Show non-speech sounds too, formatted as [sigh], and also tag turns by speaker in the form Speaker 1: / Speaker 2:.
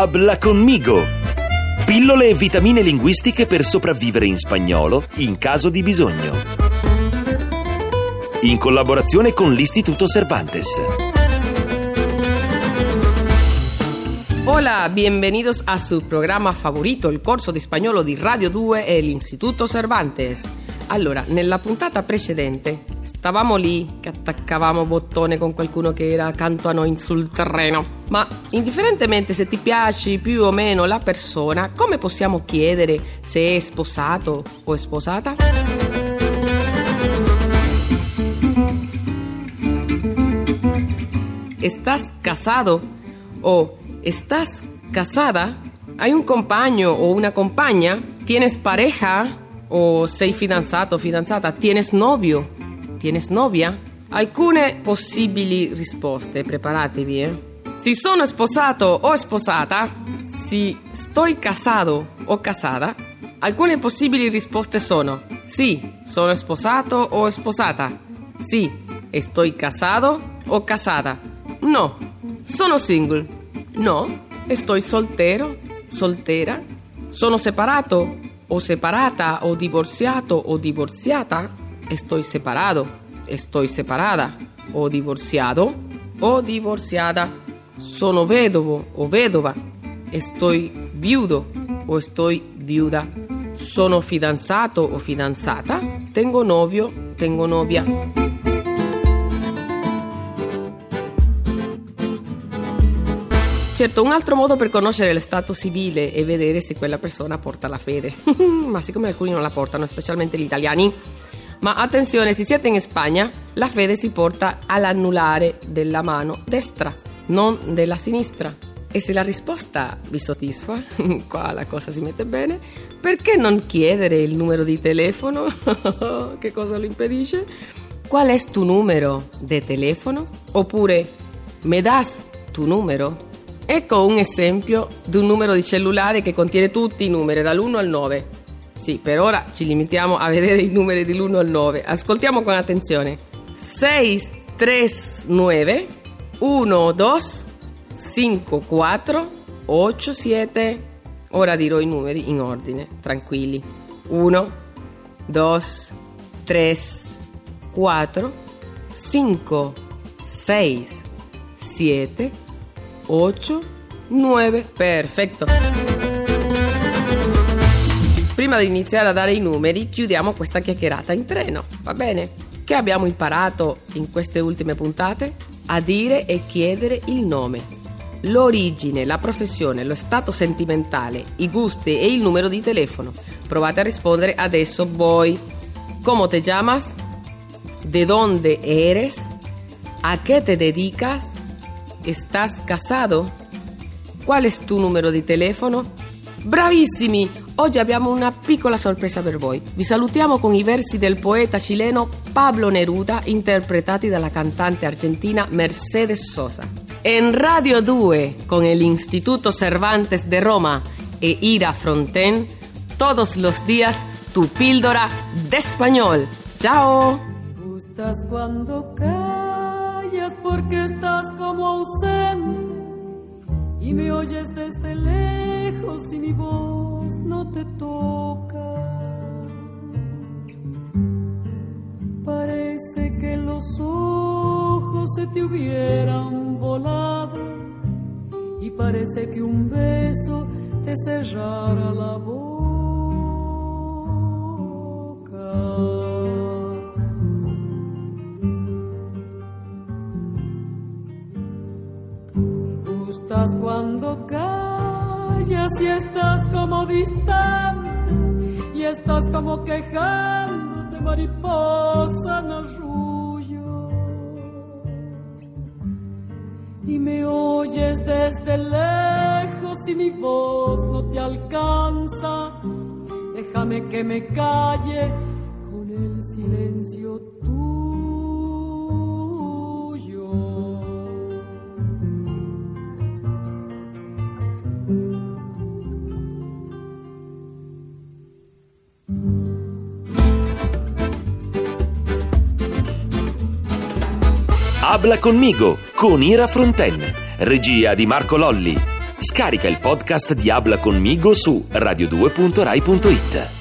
Speaker 1: Habla conmigo! Pillole e vitamine linguistiche per sopravvivere in spagnolo in caso di bisogno. In collaborazione con l'Istituto Cervantes.
Speaker 2: Hola, bienvenidos a su programa favorito, il corso di spagnolo di Radio 2 e l'Istituto Cervantes. Allora, nella puntata precedente stavamo lì che attaccavamo bottone con qualcuno che era accanto a noi sul terreno. Ma indifferentemente se ti piace più o meno la persona, come possiamo chiedere se è sposato o è sposata? ¿Estás casado o estás casada? ¿Hay un compagno o una compagna? ¿Tienes pareja o sei fidanzato o fidanzata? ¿Tienes novio? ¿Tienes novia? Alcune possibili risposte, preparatevi. Eh? Si sono sposato o sposata, si sto casado o casata, alcune possibili risposte sono sì, sono sposato o sposata, sì, sto casado o casata, no, sono single, no, sto soltero, soltera, sono separato o separata o divorziato o divorziata, sto separato, sto separata o divorziato o divorziata, sono vedovo o vedova, sto viudo o sto viuda, sono fidanzato o fidanzata, tengo novio, tengo novia. Certo, un altro modo per conoscere lo stato civile è vedere se quella persona porta la fede. [laughs] Ma siccome alcuni non la portano, specialmente gli italiani, ma attenzione, se siete in Spagna, la fede si porta all'annullare della mano destra, non della sinistra. E se la risposta vi soddisfa, [laughs] qua la cosa si mette bene, perché non chiedere il numero di telefono? [laughs] che cosa lo impedisce? Qual è tu numero di telefono? Oppure, me das tu numero? Ecco un esempio di un numero di cellulare che contiene tutti i numeri, dall'1 al 9. Sì, per ora ci limitiamo a vedere i numeri dall'1 al 9. Ascoltiamo con attenzione. 639 1, 2, 5, 4, 8, 7. Ora dirò i numeri in ordine, tranquilli. 1, 2, 3, 4, 5, 6, 7, 8, 9. Perfetto. Prima di iniziare a dare i numeri, chiudiamo questa chiacchierata in treno, va bene? Che abbiamo imparato in queste ultime puntate? A dire e chiedere il nome, l'origine, la professione, lo stato sentimentale, i gusti e il numero di telefono. Provate a rispondere adesso voi. ¿Cómo te llamas? ¿De dónde eres? ¿A qué te dedicas? ¿Estás casado? Qual è tu numero di telefono? Bravissimi! Oggi abbiamo una piccola sorpresa per voi. Vi salutiamo con i versi del poeta cileno Pablo Neruda interpretati dalla cantante argentina Mercedes Sosa. En Radio 2 con el Instituto Cervantes de Roma e Ira Fronten, todos los días tu píldora de español. ¡Chao!
Speaker 3: Porque estás como ausente y me oyes desde lejos y mi voz no te toca. Parece que los ojos se te hubieran volado y parece que un beso te cerrara la boca. Y estás como distante y estás como quejándote mariposa en arrullo y me oyes desde lejos y mi voz no te alcanza. Déjame que me calle con el silencio tuyo
Speaker 1: Habla conmigo con Ira Fronten, regia di Marco Lolli. Scarica il podcast di Habla conmigo su radio2.rai.it.